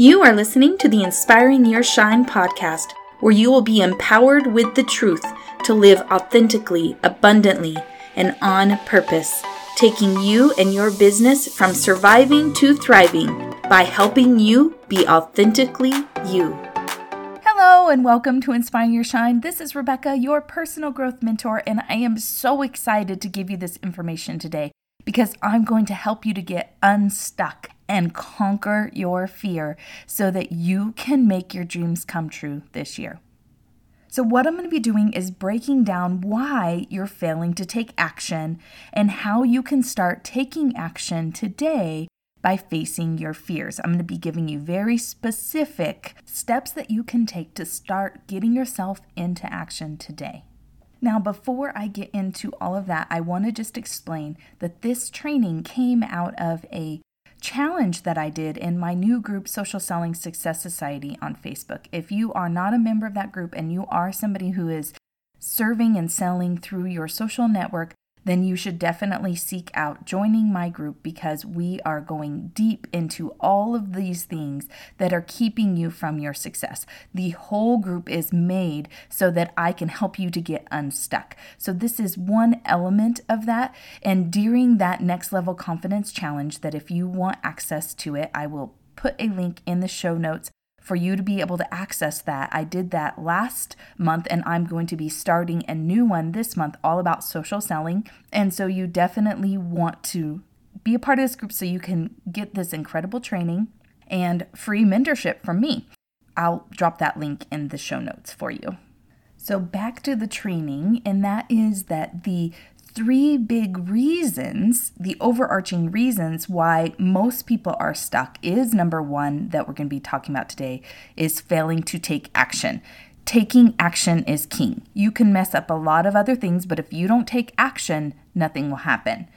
You are listening to the Inspiring Your Shine podcast, where you will be empowered with the truth to live authentically, abundantly, and on purpose, taking you and your business from surviving to thriving by helping you be authentically you. Hello, and welcome to Inspiring Your Shine. This is Rebecca, your personal growth mentor, and I am so excited to give you this information today because I'm going to help you to get unstuck and conquer your fear so that you can make your dreams come true this year. So, what I'm going to be doing is breaking down why you're failing to take action and how you can start taking action today by facing your fears. I'm going to be giving you very specific steps that you can take to start getting yourself into action today. Now, before I get into all of that, I want to just explain that this training came out of a challenge that I did in my new group, Social Selling Success Society, on Facebook. If you are not a member of that group and you are somebody who is serving and selling through your social network, then you should definitely seek out joining my group because we are going deep into all of these things that are keeping you from your success. The whole group is made so that I can help you to get unstuck. So, this is one element of that. And during that next level confidence challenge, that if you want access to it, I will put a link in the show notes for you to be able to access that. I did that last month and I'm going to be starting a new one this month all about social selling. And so you definitely want to be a part of this group so you can get this incredible training and free mentorship from me. I'll drop that link in the show notes for you. So, back to the training, and that is that the three big reasons, the overarching reasons why most people are stuck is number one that we're going to be talking about today is failing to take action. Taking action is king. You can mess up a lot of other things, but if you don't take action, nothing will happen.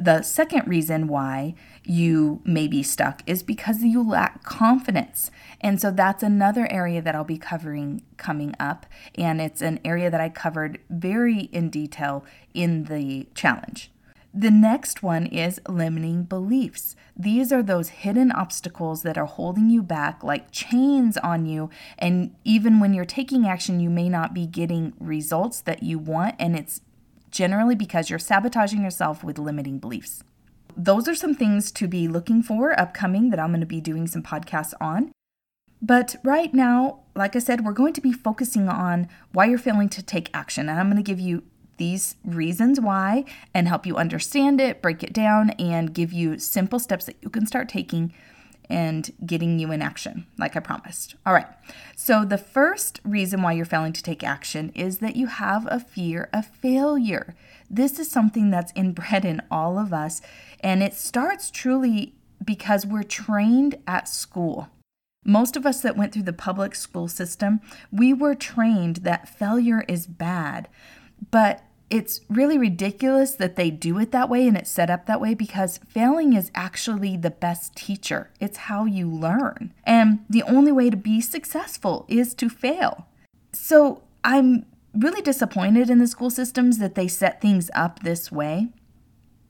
The second reason why you may be stuck is because you lack confidence. And so that's another area that I'll be covering coming up. And it's an area that I covered very in detail in the challenge. The next one is limiting beliefs. These are those hidden obstacles that are holding you back like chains on you. And even when you're taking action, you may not be getting results that you want. And it's generally because you're sabotaging yourself with limiting beliefs. Those are some things to be looking for upcoming that I'm going to be doing some podcasts on. But right now, like I said, we're going to be focusing on why you're failing to take action. And I'm going to give you these reasons why and help you understand it, break it down, and give you simple steps that you can start taking and getting you in action, like I promised. All right. So, the first reason why you're failing to take action is that you have a fear of failure. This is something that's inbred in all of us, and it starts truly because we're trained at school. Most of us that went through the public school system, we were trained that failure is bad. But it's really ridiculous that they do it that way and it's set up that way because failing is actually the best teacher. It's how you learn. And the only way to be successful is to fail. So I'm really disappointed in the school systems that they set things up this way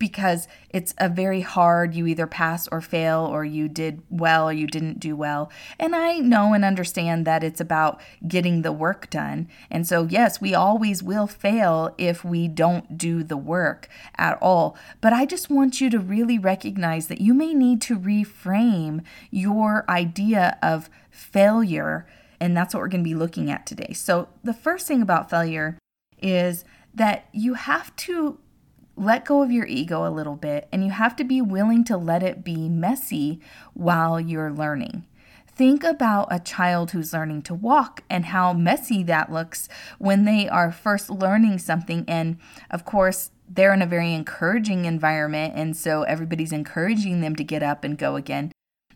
because it's a very hard you either pass or fail or you did well or you didn't do well. And I know and understand that it's about getting the work done. And so yes, we always will fail if we don't do the work at all. But I just want you to really recognize that you may need to reframe your idea of failure and that's what we're going to be looking at today. So the first thing about failure is that you have to let go of your ego a little bit and you have to be willing to let it be messy while you're learning. Think about a child who's learning to walk and how messy that looks when they are first learning something. And of course, they're in a very encouraging environment, and so everybody's encouraging them to get up and go again.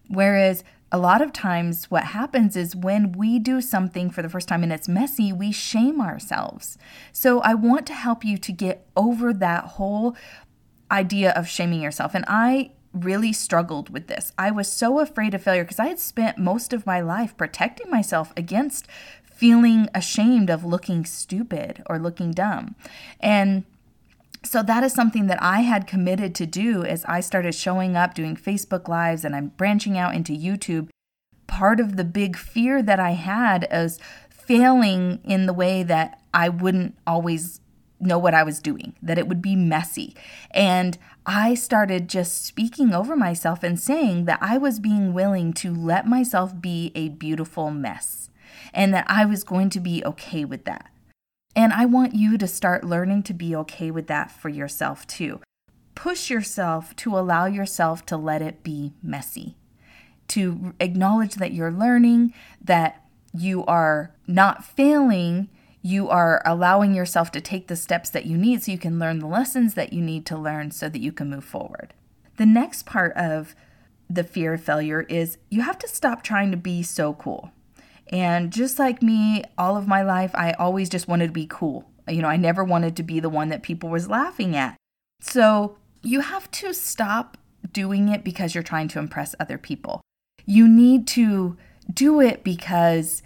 Whereas a lot of times what happens is when we do something for the first time and it's messy, we shame ourselves. So I want to help you to get over that whole idea of shaming yourself. And I really struggled with this. I was so afraid of failure because I had spent most of my life protecting myself against feeling ashamed of looking stupid or looking dumb. And so that is something that I had committed to do as I started showing up doing Facebook lives and I'm branching out into YouTube part of the big fear that I had is failing in the way that I wouldn't always know what I was doing, that it would be messy. And I started just speaking over myself and saying that I was being willing to let myself be a beautiful mess and that I was going to be okay with that. And I want you to start learning to be okay with that for yourself too. Push yourself to allow yourself to let it be messy, to acknowledge that you're learning, that you are not failing, you are allowing yourself to take the steps that you need so you can learn the lessons that you need to learn so that you can move forward. The next part of the fear of failure is you have to stop trying to be so cool. And just like me, all of my life, I always just wanted to be cool. You know, I never wanted to be the one that people was laughing at. So you have to stop doing it because you're trying to impress other people. You need to do it because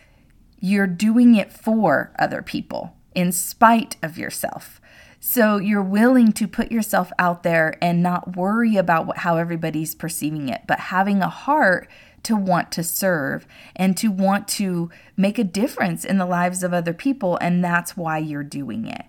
you're doing it for other people in spite of yourself. So you're willing to put yourself out there and not worry about what, how everybody's perceiving it, but having a heart to want to serve and to want to make a difference in the lives of other people. And that's why you're doing it.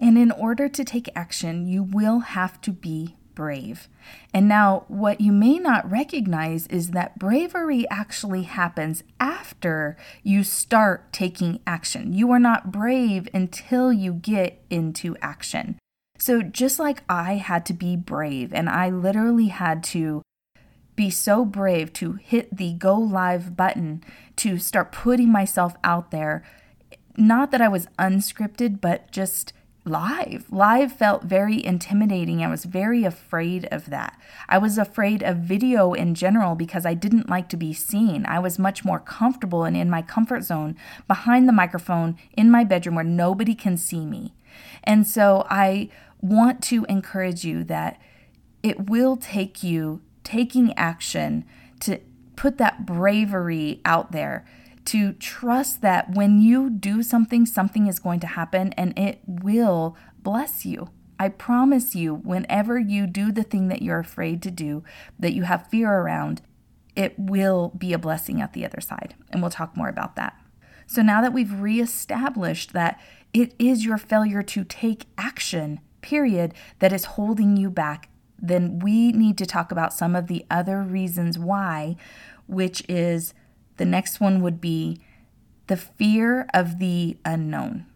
And in order to take action, you will have to be brave. And now, what you may not recognize is that bravery actually happens after you start taking action. You are not brave until you get into action. So, just like I had to be brave, and I literally had to be so brave to hit the go live button to start putting myself out there. Not that I was unscripted, but just live. Live felt very intimidating. I was very afraid of that. I was afraid of video in general because I didn't like to be seen. I was much more comfortable and in my comfort zone behind the microphone in my bedroom where nobody can see me. And so I want to encourage you that it will take you taking action to put that bravery out there to trust that when you do something, something is going to happen and it will bless you. I promise you, whenever you do the thing that you're afraid to do, that you have fear around, it will be a blessing at the other side. And we'll talk more about that. So now that we've reestablished that it is your failure to take action, period, that is holding you back, then we need to talk about some of the other reasons why, which is the next one would be the fear of the unknown.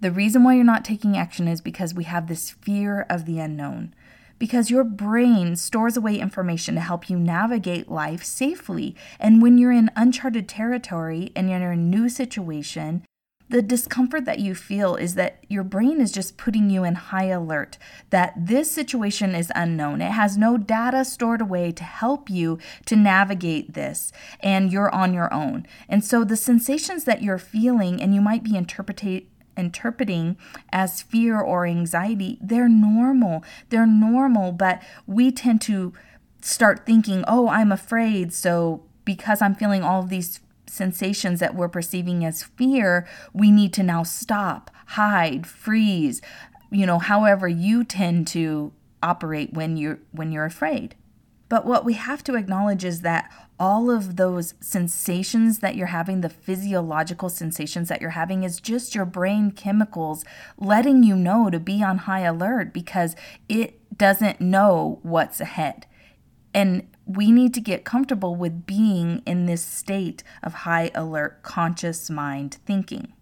The reason why you're not taking action is because we have this fear of the unknown. Because your brain stores away information to help you navigate life safely. And when you're in uncharted territory and you're in a new situation, the discomfort that you feel is that your brain is just putting you in high alert, that this situation is unknown. It has no data stored away to help you to navigate this, and you're on your own. And so the sensations that you're feeling, and you might be interpreting interpreting as fear or anxiety, they're normal. They're normal, but we tend to start thinking, oh, I'm afraid. So because I'm feeling all of these sensations that we're perceiving as fear, we need to now stop, hide, freeze, you know, however you tend to operate when you're when you're afraid. But what we have to acknowledge is that all of those sensations that you're having, the physiological sensations that you're having, is just your brain chemicals letting you know to be on high alert because it doesn't know what's ahead. And we need to get comfortable with being in this state of high alert, conscious mind thinking.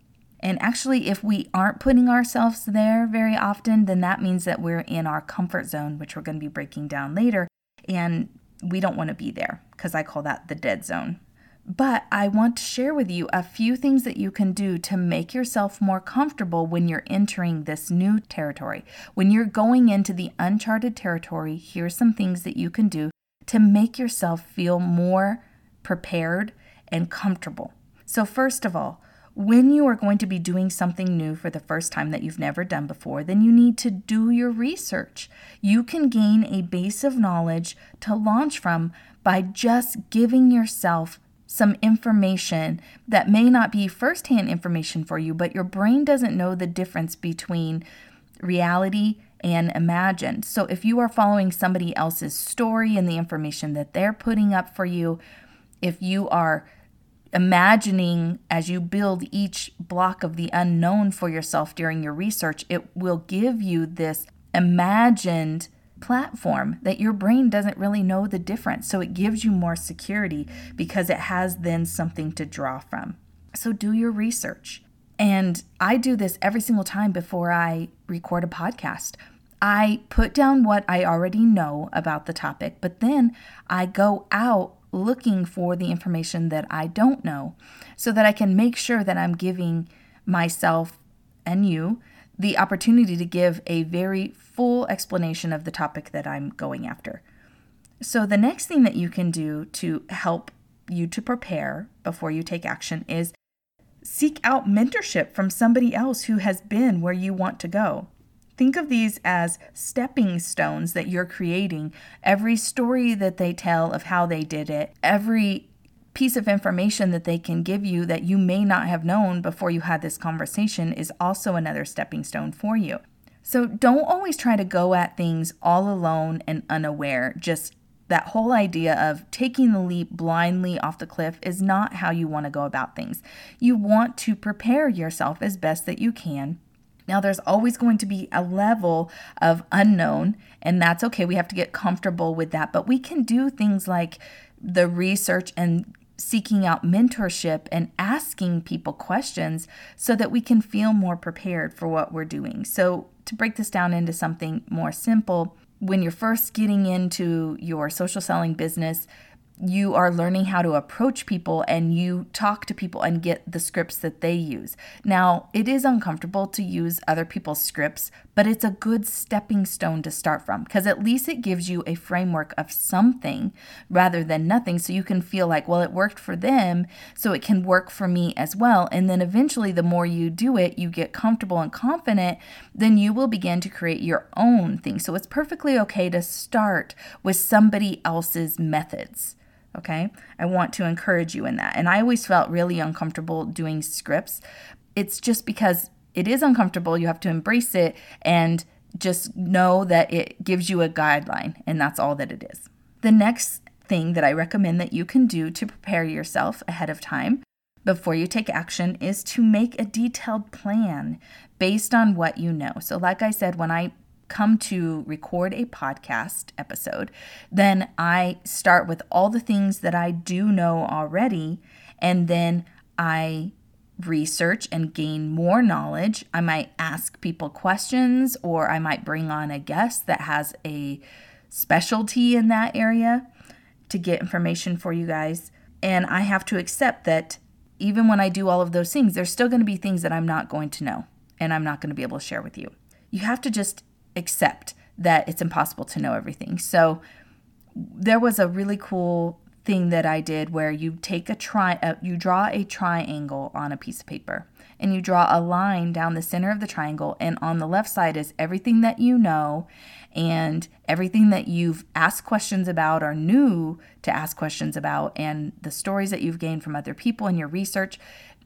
And actually, if we aren't putting ourselves there very often, then that means that we're in our comfort zone, which we're going to be breaking down later. And we don't want to be there because I call that the dead zone. But I want to share with you a few things that you can do to make yourself more comfortable when you're entering this new territory. When you're going into the uncharted territory, here's some things that you can do to make yourself feel more prepared and comfortable. So, first of all, when you are going to be doing something new for the first time that you've never done before, then you need to do your research. You can gain a base of knowledge to launch from by just giving yourself some information that may not be firsthand information for you, but your brain doesn't know the difference between reality and imagined. So if you are following somebody else's story and the information that they're putting up for you, if you are imagining as you build each block of the unknown for yourself during your research, it will give you this imagined platform that your brain doesn't really know the difference. So it gives you more security because it has then something to draw from. So do your research. And I do this every single time before I record a podcast. I put down what I already know about the topic, but then I go out looking for the information that I don't know so that I can make sure that I'm giving myself and you the opportunity to give a very full explanation of the topic that I'm going after. So, the next thing that you can do to help you to prepare before you take action is seek out mentorship from somebody else who has been where you want to go. Think of these as stepping stones that you're creating. Every story that they tell of how they did it, every piece of information that they can give you that you may not have known before you had this conversation is also another stepping stone for you. So don't always try to go at things all alone and unaware. Just that whole idea of taking the leap blindly off the cliff is not how you want to go about things. You want to prepare yourself as best that you can now, there's always going to be a level of unknown, and that's okay. We have to get comfortable with that. But we can do things like the research and seeking out mentorship and asking people questions so that we can feel more prepared for what we're doing. So, to break this down into something more simple, when you're first getting into your social selling business, you are learning how to approach people and you talk to people and get the scripts that they use. Now, it is uncomfortable to use other people's scripts, but it's a good stepping stone to start from because at least it gives you a framework of something rather than nothing. So you can feel like, well, it worked for them, so it can work for me as well. And then eventually, the more you do it, you get comfortable and confident, then you will begin to create your own thing. So it's perfectly okay to start with somebody else's methods. Okay. I want to encourage you in that. And I always felt really uncomfortable doing scripts. It's just because it is uncomfortable. You have to embrace it and just know that it gives you a guideline, and that's all that it is. The next thing that I recommend that you can do to prepare yourself ahead of time before you take action is to make a detailed plan based on what you know. So, like I said, when I come to record a podcast episode, then I start with all the things that I do know already, and then I research and gain more knowledge. I might ask people questions, or I might bring on a guest that has a specialty in that area to get information for you guys. And I have to accept that even when I do all of those things, there's still going to be things that I'm not going to know and I'm not going to be able to share with you. You have to just accept that it's impossible to know everything. So there was a really cool thing that I did where you take a tri uh, you draw a triangle on a piece of paper and you draw a line down the center of the triangle and on the left side is everything that you know and everything that you've asked questions about or knew to ask questions about and the stories that you've gained from other people in your research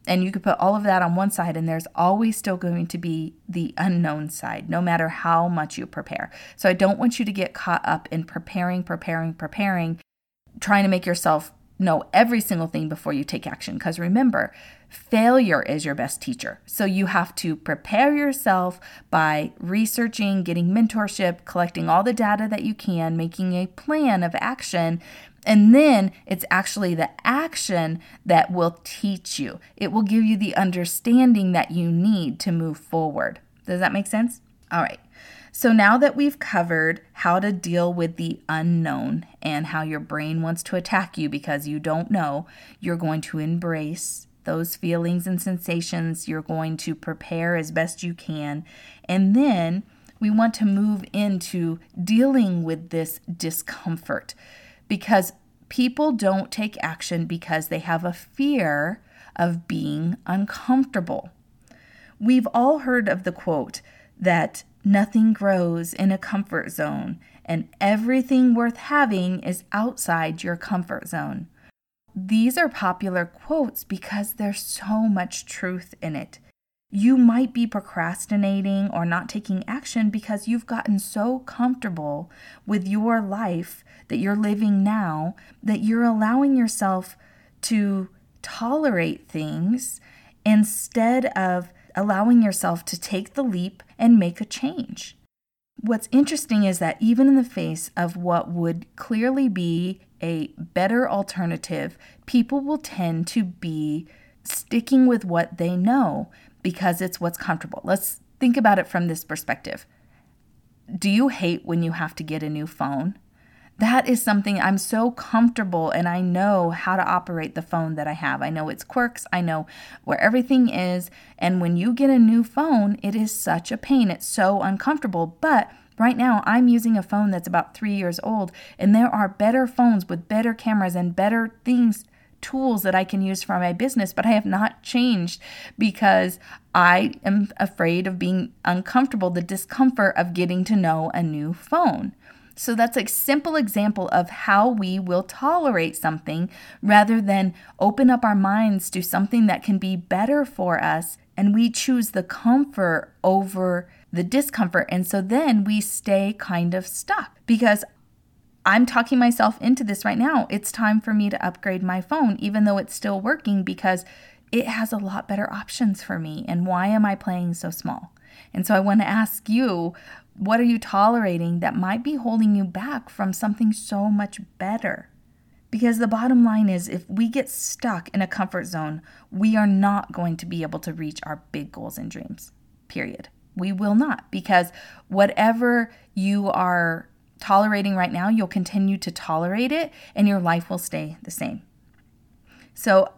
and you could put all of that on one side, and there's always still going to be the unknown side, no matter how much you prepare. So I don't want you to get caught up in preparing, preparing, preparing, trying to make yourself know every single thing before you take action. Because remember, failure is your best teacher. So you have to prepare yourself by researching, getting mentorship, collecting all the data that you can, making a plan of action, and then it's actually the action that will teach you. It will give you the understanding that you need to move forward. Does that make sense? All right. So now that we've covered how to deal with the unknown and how your brain wants to attack you because you don't know, you're going to embrace those feelings and sensations. You're going to prepare as best you can. And then we want to move into dealing with this discomfort because people don't take action because they have a fear of being uncomfortable. We've all heard of the quote that nothing grows in a comfort zone and everything worth having is outside your comfort zone. These are popular quotes because there's so much truth in it. You might be procrastinating or not taking action because you've gotten so comfortable with your life that you're living now that you're allowing yourself to tolerate things instead of allowing yourself to take the leap and make a change. What's interesting is that even in the face of what would clearly be a better alternative, people will tend to be sticking with what they know because it's what's comfortable. Let's think about it from this perspective. Do you hate when you have to get a new phone? That is something I'm so comfortable and I know how to operate the phone that I have. I know its quirks, I know where everything is. And when you get a new phone, it is such a pain. It's so uncomfortable. But Right now, I'm using a phone that's about three years old, and there are better phones with better cameras and better things tools that I can use for my business, but I have not changed because I am afraid of being uncomfortable, the discomfort of getting to know a new phone. So that's a simple example of how we will tolerate something rather than open up our minds to something that can be better for us. And we choose the comfort over the discomfort. And so then we stay kind of stuck because I'm talking myself into this right now. It's time for me to upgrade my phone, even though it's still working, because it has a lot better options for me. And why am I playing so small? And so I want to ask you what are you tolerating that might be holding you back from something so much better? Because the bottom line is, if we get stuck in a comfort zone, we are not going to be able to reach our big goals and dreams, period. We will not, because whatever you are tolerating right now, you'll continue to tolerate it and your life will stay the same. So,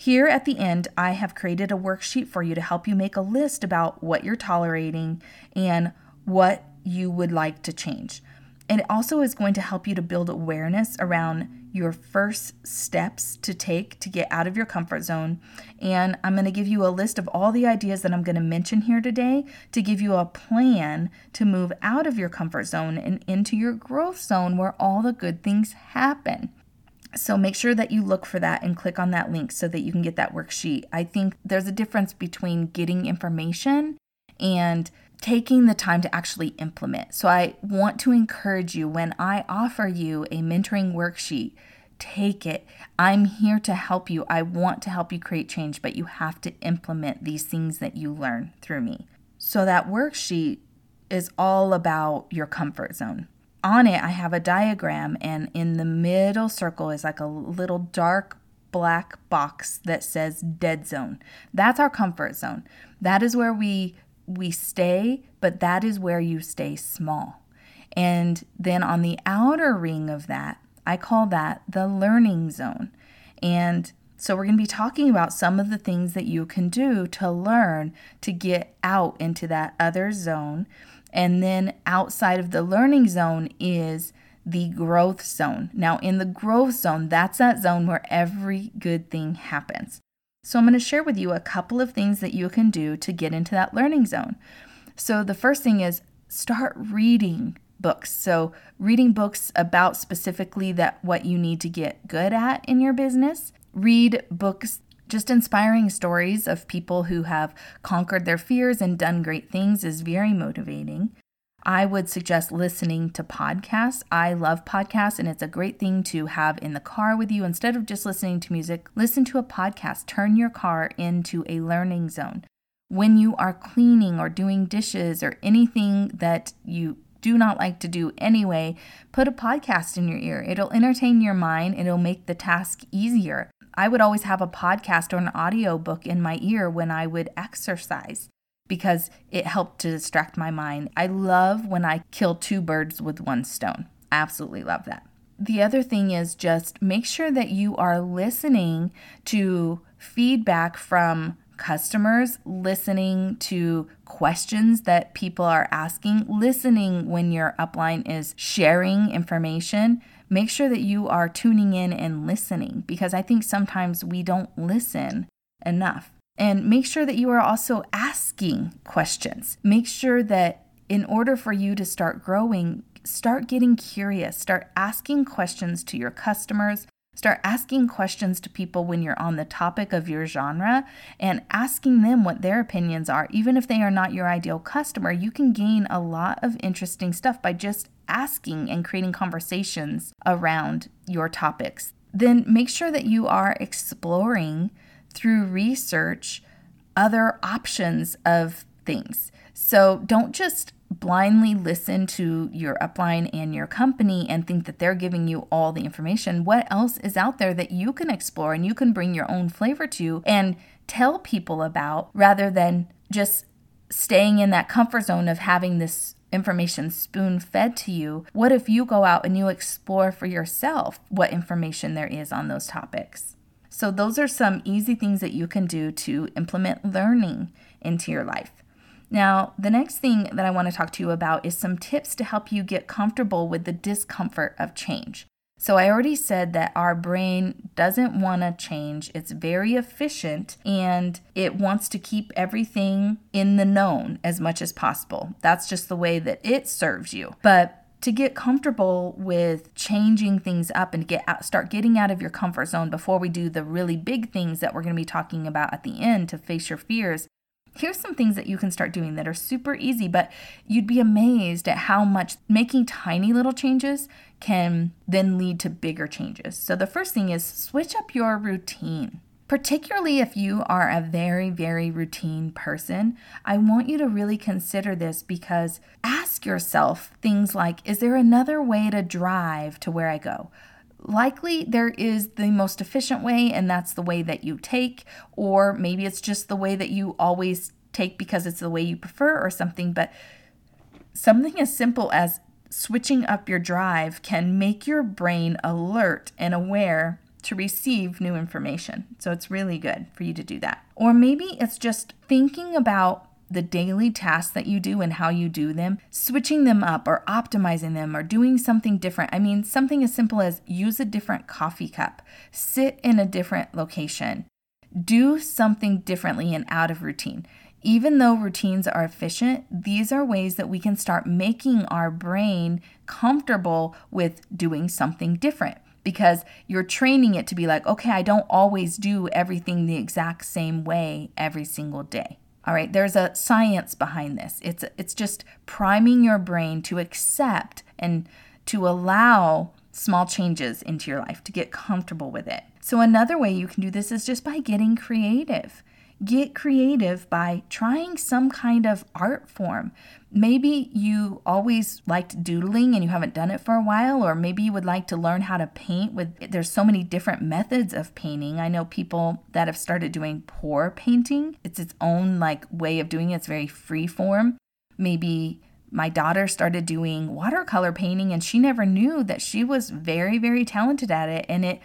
here at the end, I have created a worksheet for you to help you make a list about what you're tolerating and what you would like to change. And it also is going to help you to build awareness around your first steps to take to get out of your comfort zone. And I'm going to give you a list of all the ideas that I'm going to mention here today to give you a plan to move out of your comfort zone and into your growth zone where all the good things happen. So make sure that you look for that and click on that link so that you can get that worksheet. I think there's a difference between getting information and taking the time to actually implement. So I want to encourage you when I offer you a mentoring worksheet, take it. I'm here to help you. I want to help you create change, but you have to implement these things that you learn through me. So that worksheet is all about your comfort zone. On it, I have a diagram, and in the middle circle is like a little dark black box that says dead zone. That's our comfort zone. That is where we we stay, but that is where you stay small. And then on the outer ring of that, I call that the learning zone. And so we're going to be talking about some of the things that you can do to learn to get out into that other zone. And then outside of the learning zone is the growth zone. Now, in the growth zone, that's that zone where every good thing happens. So, I'm going to share with you a couple of things that you can do to get into that learning zone. So, the first thing is start reading books. So, reading books about specifically that what you need to get good at in your business. Read books just inspiring stories of people who have conquered their fears and done great things is very motivating. I would suggest listening to podcasts. I love podcasts, and it's a great thing to have in the car with you. Instead of just listening to music, listen to a podcast. Turn your car into a learning zone. When you are cleaning or doing dishes or anything that you do not like to do anyway, put a podcast in your ear. It'll entertain your mind, it'll make the task easier. I would always have a podcast or an audio book in my ear when I would exercise because it helped to distract my mind. I love when I kill two birds with one stone. I absolutely love that. The other thing is just make sure that you are listening to feedback from customers, listening to questions that people are asking, listening when your upline is sharing information. Make sure that you are tuning in and listening because I think sometimes we don't listen enough. And make sure that you are also asking questions. Make sure that in order for you to start growing, start getting curious, start asking questions to your customers, Start asking questions to people when you're on the topic of your genre and asking them what their opinions are. Even if they are not your ideal customer, you can gain a lot of interesting stuff by just asking and creating conversations around your topics. Then make sure that you are exploring through research other options of things. So don't just blindly listen to your upline and your company and think that they're giving you all the information. What else is out there that you can explore and you can bring your own flavor to and tell people about rather than just staying in that comfort zone of having this information spoon fed to you? What if you go out and you explore for yourself what information there is on those topics? So, those are some easy things that you can do to implement learning into your life. Now, the next thing that I want to talk to you about is some tips to help you get comfortable with the discomfort of change. So, I already said that our brain doesn't want to change. It's very efficient and it wants to keep everything in the known as much as possible. That's just the way that it serves you. But to get comfortable with changing things up and get out, start getting out of your comfort zone before we do the really big things that we're going to be talking about at the end to face your fears Here's some things that you can start doing that are super easy, but you'd be amazed at how much making tiny little changes can then lead to bigger changes. So, the first thing is switch up your routine. Particularly if you are a very, very routine person, I want you to really consider this because ask yourself things like Is there another way to drive to where I go? Likely there is the most efficient way and that's the way that you take or maybe it's just the way that you always take because it's the way you prefer or something but something as simple as switching up your drive can make your brain alert and aware to receive new information. So it's really good for you to do that. Or maybe it's just thinking about the daily tasks that you do and how you do them, switching them up or optimizing them or doing something different. I mean, something as simple as use a different coffee cup, sit in a different location, do something differently and out of routine. Even though routines are efficient, these are ways that we can start making our brain comfortable with doing something different because you're training it to be like, okay, I don't always do everything the exact same way every single day. All right, there's a science behind this. It's it's just priming your brain to accept and to allow small changes into your life to get comfortable with it. So another way you can do this is just by getting creative. Get creative by trying some kind of art form. Maybe you always liked doodling and you haven't done it for a while, or maybe you would like to learn how to paint with there's so many different methods of painting. I know people that have started doing pour painting. It's its own like way of doing it. It's very free form. Maybe my daughter started doing watercolor painting and she never knew that she was very, very talented at it. And it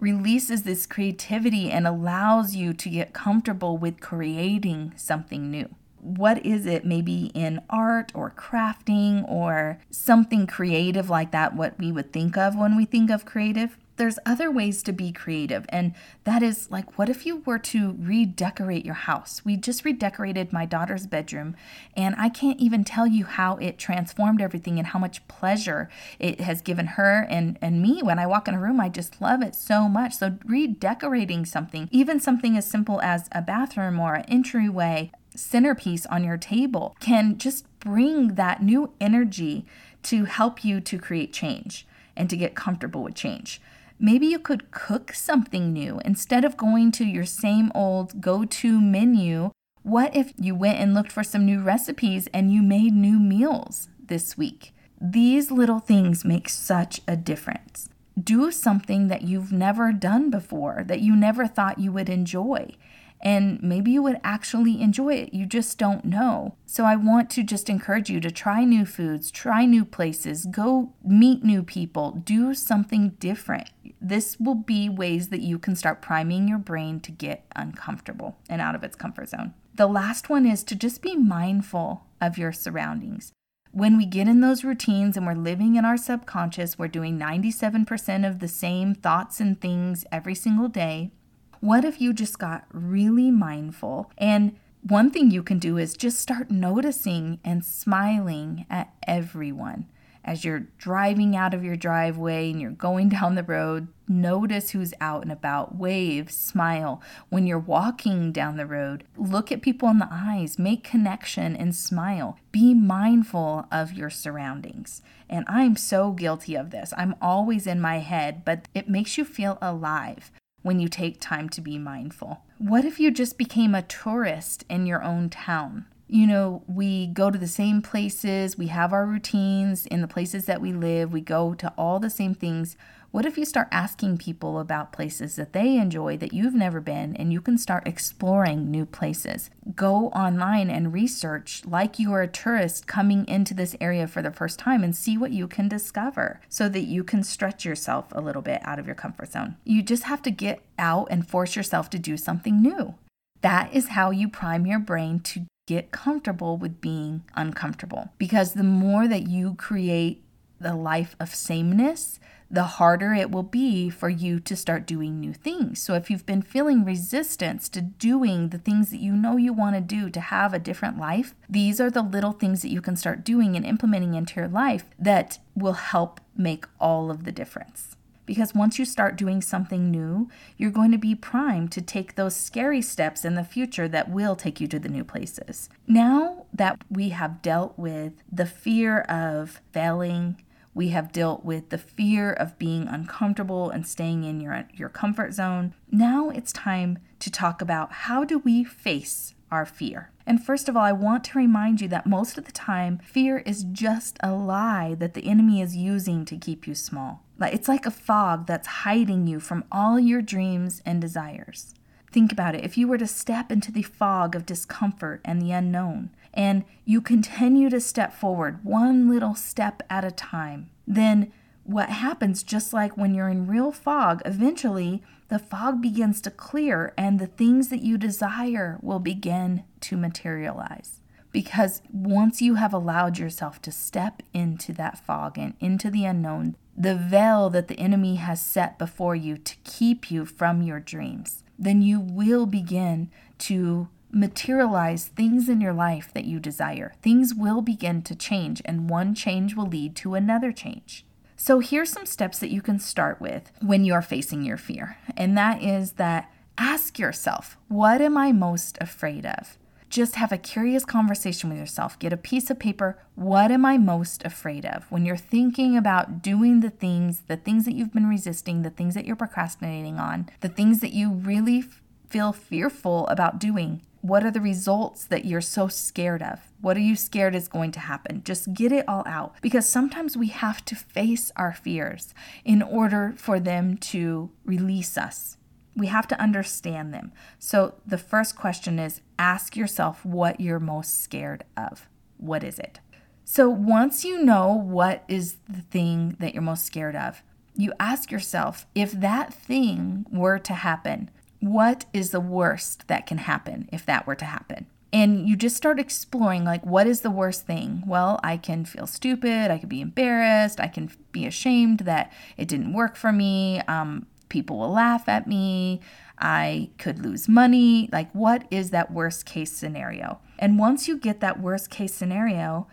releases this creativity and allows you to get comfortable with creating something new. What is it, maybe in art or crafting or something creative like that, what we would think of when we think of creative? There's other ways to be creative. And that is like, what if you were to redecorate your house? We just redecorated my daughter's bedroom, and I can't even tell you how it transformed everything and how much pleasure it has given her and, and me. When I walk in a room, I just love it so much. So, redecorating something, even something as simple as a bathroom or an entryway, centerpiece on your table, can just bring that new energy to help you to create change and to get comfortable with change. Maybe you could cook something new instead of going to your same old go to menu. What if you went and looked for some new recipes and you made new meals this week? These little things make such a difference. Do something that you've never done before, that you never thought you would enjoy and maybe you would actually enjoy it. You just don't know. So I want to just encourage you to try new foods, try new places, go meet new people, do something different. This will be ways that you can start priming your brain to get uncomfortable and out of its comfort zone. The last one is to just be mindful of your surroundings. When we get in those routines and we're living in our subconscious, we're doing 97% of the same thoughts and things every single day. What if you just got really mindful? And one thing you can do is just start noticing and smiling at everyone as you're driving out of your driveway and you're going down the road, notice who's out and about. Wave, smile. When you're walking down the road, look at people in the eyes, make connection and smile. Be mindful of your surroundings. And I'm so guilty of this. I'm always in my head, but it makes you feel alive when you take time to be mindful. What if you just became a tourist in your own town? You know, we go to the same places, we have our routines in the places that we live, we go to all the same things. What if you start asking people about places that they enjoy that you've never been and you can start exploring new places? Go online and research like you are a tourist coming into this area for the first time and see what you can discover so that you can stretch yourself a little bit out of your comfort zone. You just have to get out and force yourself to do something new. That is how you prime your brain to get comfortable with being uncomfortable. Because the more that you create the life of sameness, the harder it will be for you to start doing new things. So, if you've been feeling resistance to doing the things that you know you want to do to have a different life, these are the little things that you can start doing and implementing into your life that will help make all of the difference. Because once you start doing something new, you're going to be primed to take those scary steps in the future that will take you to the new places. Now that we have dealt with the fear of failing, we have dealt with the fear of being uncomfortable and staying in your, your comfort zone. Now it's time to talk about how do we face our fear. And first of all, I want to remind you that most of the time, fear is just a lie that the enemy is using to keep you small. It's like a fog that's hiding you from all your dreams and desires. Think about it. If you were to step into the fog of discomfort and the unknown, and you continue to step forward one little step at a time, then what happens, just like when you're in real fog, eventually the fog begins to clear and the things that you desire will begin to materialize. Because once you have allowed yourself to step into that fog and into the unknown, the veil that the enemy has set before you to keep you from your dreams, then you will begin to materialize things in your life that you desire. Things will begin to change, and one change will lead to another change. So, here's some steps that you can start with when you're facing your fear, and that is that ask yourself, what am I most afraid of? just have a curious conversation with yourself. Get a piece of paper. What am I most afraid of? When you're thinking about doing the things, the things that you've been resisting, the things that you're procrastinating on, the things that you really feel fearful about doing, what are the results that you're so scared of? What are you scared is going to happen? Just get it all out because sometimes we have to face our fears in order for them to release us we have to understand them. So the first question is ask yourself what you're most scared of. What is it? So once you know what is the thing that you're most scared of, you ask yourself if that thing were to happen, what is the worst that can happen if that were to happen? And you just start exploring like what is the worst thing? Well, I can feel stupid, I could be embarrassed, I can be ashamed that it didn't work for me. Um, people will laugh at me, I could lose money. Like, what is that worst case scenario? And once you get that worst case scenario,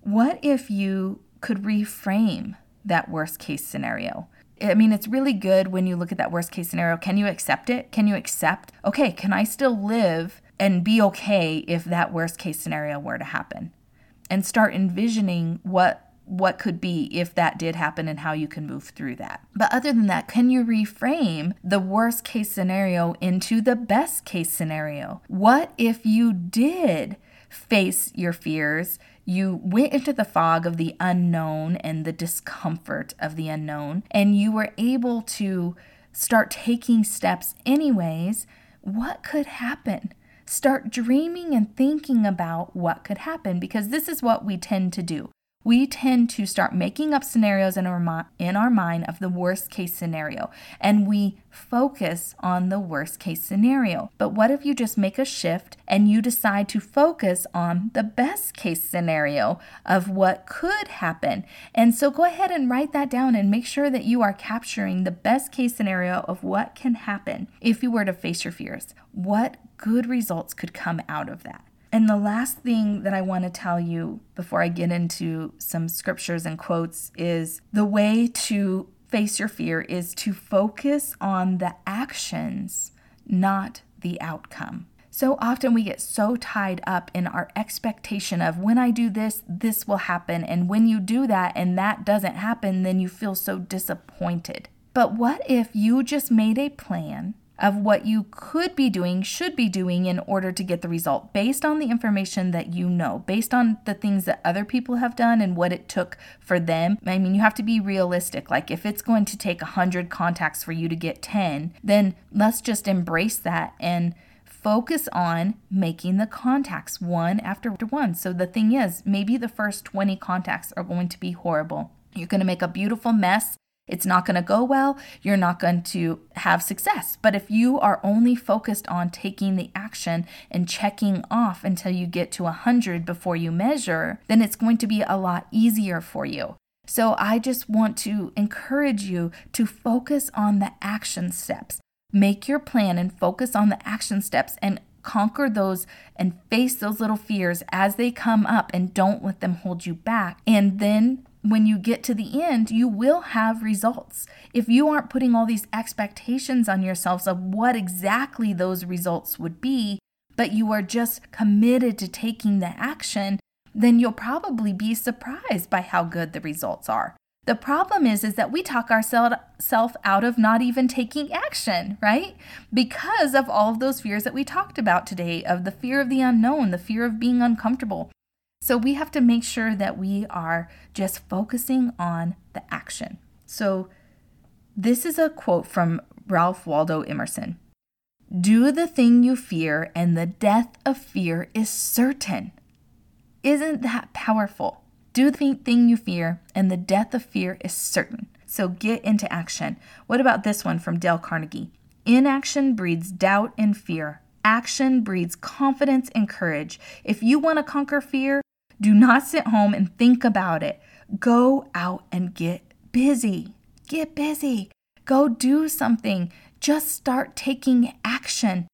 what if you could reframe that worst case scenario? I mean, it's really good when you look at that worst case scenario. Can you accept it? Can you accept, okay, can I still live and be okay if that worst case scenario were to happen? And start envisioning what what could be if that did happen and how you can move through that. But other than that, can you reframe the worst case scenario into the best case scenario? What if you did face your fears? You went into the fog of the unknown and the discomfort of the unknown, and you were able to start taking steps anyways. What could happen? Start dreaming and thinking about what could happen because this is what we tend to do we tend to start making up scenarios in our, in our mind of the worst case scenario and we focus on the worst case scenario. But what if you just make a shift and you decide to focus on the best case scenario of what could happen? And so go ahead and write that down and make sure that you are capturing the best case scenario of what can happen if you were to face your fears. What good results could come out of that? And the last thing that I want to tell you before I get into some scriptures and quotes is the way to face your fear is to focus on the actions, not the outcome. So often we get so tied up in our expectation of when I do this, this will happen. And when you do that and that doesn't happen, then you feel so disappointed. But what if you just made a plan of what you could be doing, should be doing in order to get the result based on the information that you know, based on the things that other people have done and what it took for them. I mean, you have to be realistic. Like, if it's going to take 100 contacts for you to get 10, then let's just embrace that and focus on making the contacts one after one. So the thing is, maybe the first 20 contacts are going to be horrible. You're going to make a beautiful mess it's not going to go well. You're not going to have success. But if you are only focused on taking the action and checking off until you get to 100 before you measure, then it's going to be a lot easier for you. So I just want to encourage you to focus on the action steps. Make your plan and focus on the action steps and conquer those and face those little fears as they come up and don't let them hold you back. And then when you get to the end, you will have results. If you aren't putting all these expectations on yourselves of what exactly those results would be, but you are just committed to taking the action, then you'll probably be surprised by how good the results are. The problem is is that we talk ourselves out of not even taking action, right? Because of all of those fears that we talked about today of the fear of the unknown, the fear of being uncomfortable, so we have to make sure that we are just focusing on the action. So this is a quote from Ralph Waldo Emerson Do the thing you fear, and the death of fear is certain. Isn't that powerful? Do the thing you fear, and the death of fear is certain. So get into action. What about this one from Dale Carnegie? Inaction breeds doubt and fear. Action breeds confidence and courage. If you want to conquer fear, do not sit home and think about it. Go out and get busy. Get busy. Go do something. Just start taking action.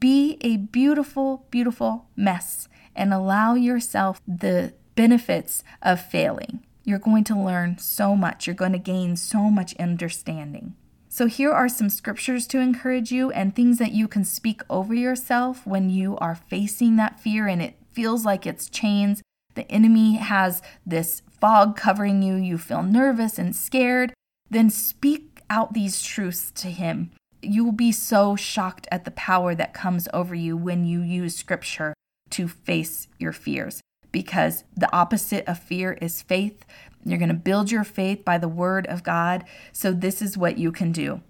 Be a beautiful, beautiful mess and allow yourself the benefits of failing. You're going to learn so much. You're going to gain so much understanding. So, here are some scriptures to encourage you and things that you can speak over yourself when you are facing that fear and it feels like it's chains the enemy has this fog covering you, you feel nervous and scared, then speak out these truths to him. You will be so shocked at the power that comes over you when you use scripture to face your fears because the opposite of fear is faith. You're going to build your faith by the word of God. So, this is what you can do.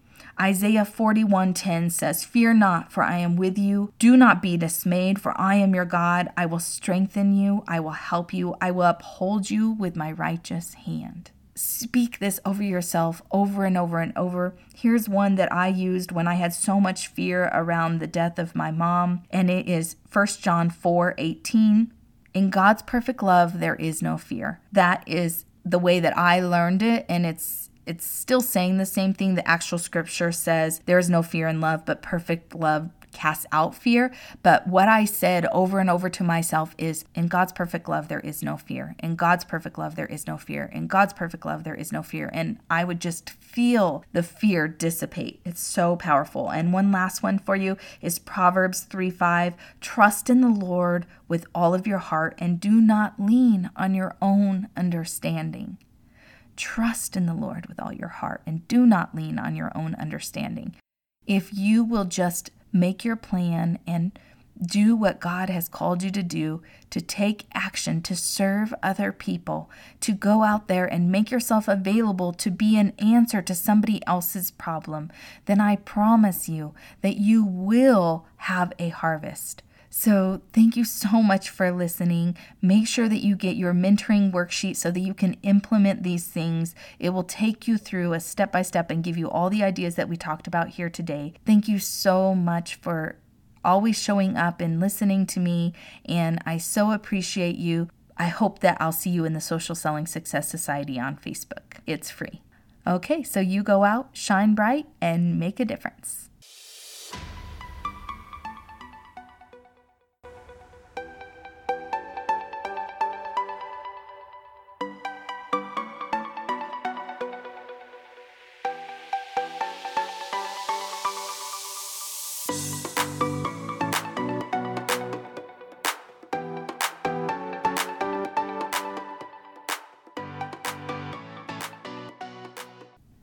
Isaiah 41:10 says, "Fear not, for I am with you. Do not be dismayed, for I am your God. I will strengthen you. I will help you. I will uphold you with my righteous hand." Speak this over yourself over and over and over. Here's one that I used when I had so much fear around the death of my mom, and it is 1 John 4:18. In God's perfect love there is no fear. That is the way that I learned it and it's it's still saying the same thing the actual scripture says there is no fear in love, but perfect love casts out fear. But what I said over and over to myself is in God's perfect love, there is no fear. In God's perfect love, there is no fear. In God's perfect love, there is no fear. And I would just feel the fear dissipate. It's so powerful. And one last one for you is Proverbs 3 5. Trust in the Lord with all of your heart and do not lean on your own understanding. Trust in the Lord with all your heart and do not lean on your own understanding. If you will just make your plan and do what God has called you to do, to take action, to serve other people, to go out there and make yourself available to be an answer to somebody else's problem, then I promise you that you will have a harvest. So, thank you so much for listening. Make sure that you get your mentoring worksheet so that you can implement these things. It will take you through a step by step and give you all the ideas that we talked about here today. Thank you so much for always showing up and listening to me, and I so appreciate you. I hope that I'll see you in the Social Selling Success Society on Facebook. It's free. Okay, so you go out, shine bright, and make a difference.